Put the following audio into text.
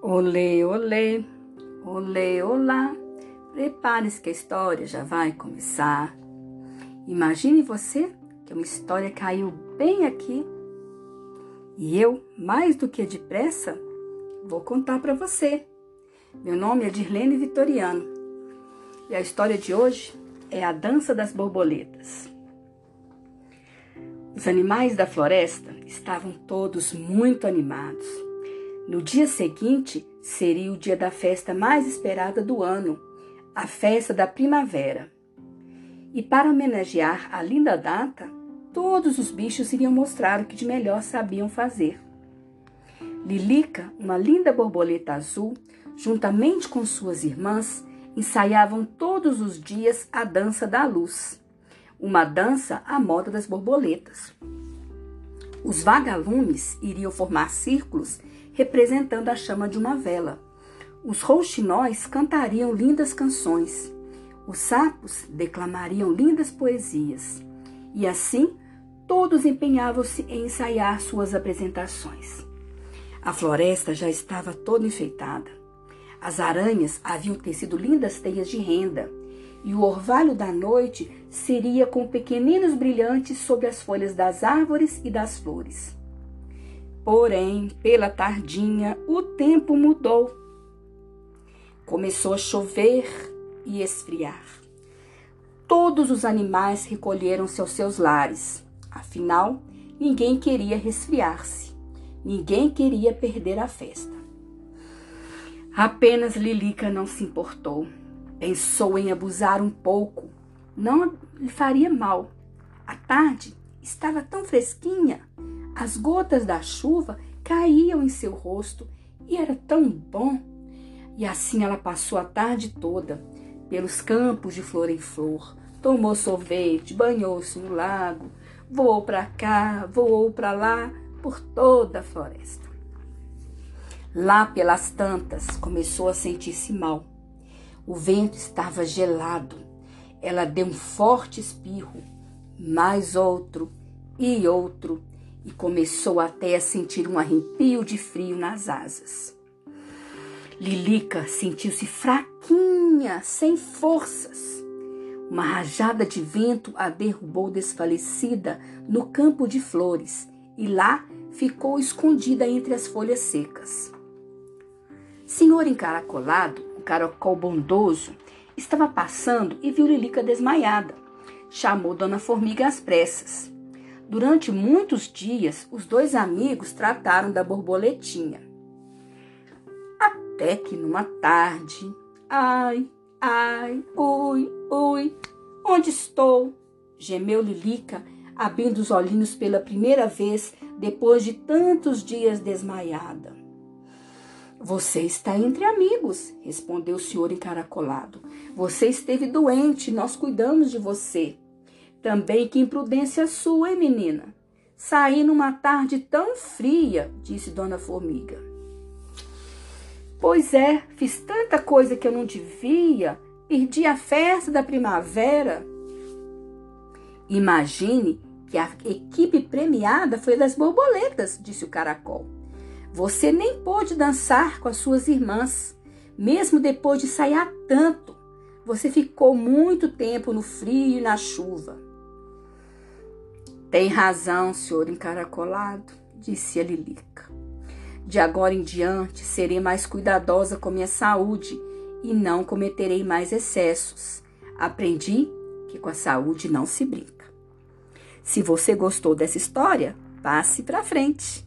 Olê, olê, olê, olá. Prepare-se que a história já vai começar. Imagine você que uma história caiu bem aqui e eu, mais do que depressa, vou contar para você. Meu nome é Dirlene Vitoriano e a história de hoje é a dança das borboletas. Os animais da floresta estavam todos muito animados no dia seguinte seria o dia da festa mais esperada do ano, a festa da primavera. E para homenagear a linda data, todos os bichos iriam mostrar o que de melhor sabiam fazer. Lilica, uma linda borboleta azul, juntamente com suas irmãs, ensaiavam todos os dias a dança da luz, uma dança à moda das borboletas. Os vagalumes iriam formar círculos representando a chama de uma vela. Os rouxinóis cantariam lindas canções. Os sapos declamariam lindas poesias. E assim, todos empenhavam-se em ensaiar suas apresentações. A floresta já estava toda enfeitada. As aranhas haviam tecido lindas teias de renda, e o orvalho da noite seria com pequeninos brilhantes sobre as folhas das árvores e das flores. Porém, pela tardinha, o tempo mudou. Começou a chover e esfriar. Todos os animais recolheram-se aos seus lares. Afinal, ninguém queria resfriar-se. Ninguém queria perder a festa. Apenas Lilica não se importou. Pensou em abusar um pouco. Não lhe faria mal. A tarde estava tão fresquinha as gotas da chuva caíam em seu rosto e era tão bom. E assim ela passou a tarde toda pelos campos de flor em flor, tomou sorvete, banhou-se no lago, voou para cá, voou para lá, por toda a floresta. Lá pelas tantas, começou a sentir-se mal. O vento estava gelado. Ela deu um forte espirro, mais outro e outro, e começou até a sentir um arrepio de frio nas asas. Lilica sentiu-se fraquinha, sem forças. Uma rajada de vento a derrubou desfalecida no campo de flores e lá ficou escondida entre as folhas secas. Senhor encaracolado, o caracol bondoso, estava passando e viu Lilica desmaiada. Chamou Dona Formiga às pressas. Durante muitos dias, os dois amigos trataram da borboletinha. Até que numa tarde, ai, ai, ui, ui, onde estou? gemeu Lilica, abrindo os olhinhos pela primeira vez depois de tantos dias desmaiada. Você está entre amigos, respondeu o senhor encaracolado. Você esteve doente, nós cuidamos de você. Também que imprudência sua, hein, menina? Saí numa tarde tão fria, disse Dona Formiga. Pois é, fiz tanta coisa que eu não devia, perdi a festa da primavera. Imagine que a equipe premiada foi das borboletas, disse o caracol. Você nem pôde dançar com as suas irmãs, mesmo depois de sair tanto. Você ficou muito tempo no frio e na chuva. Tem razão, senhor encaracolado, disse a Lilica. De agora em diante serei mais cuidadosa com minha saúde e não cometerei mais excessos. Aprendi que com a saúde não se brinca. Se você gostou dessa história, passe para frente.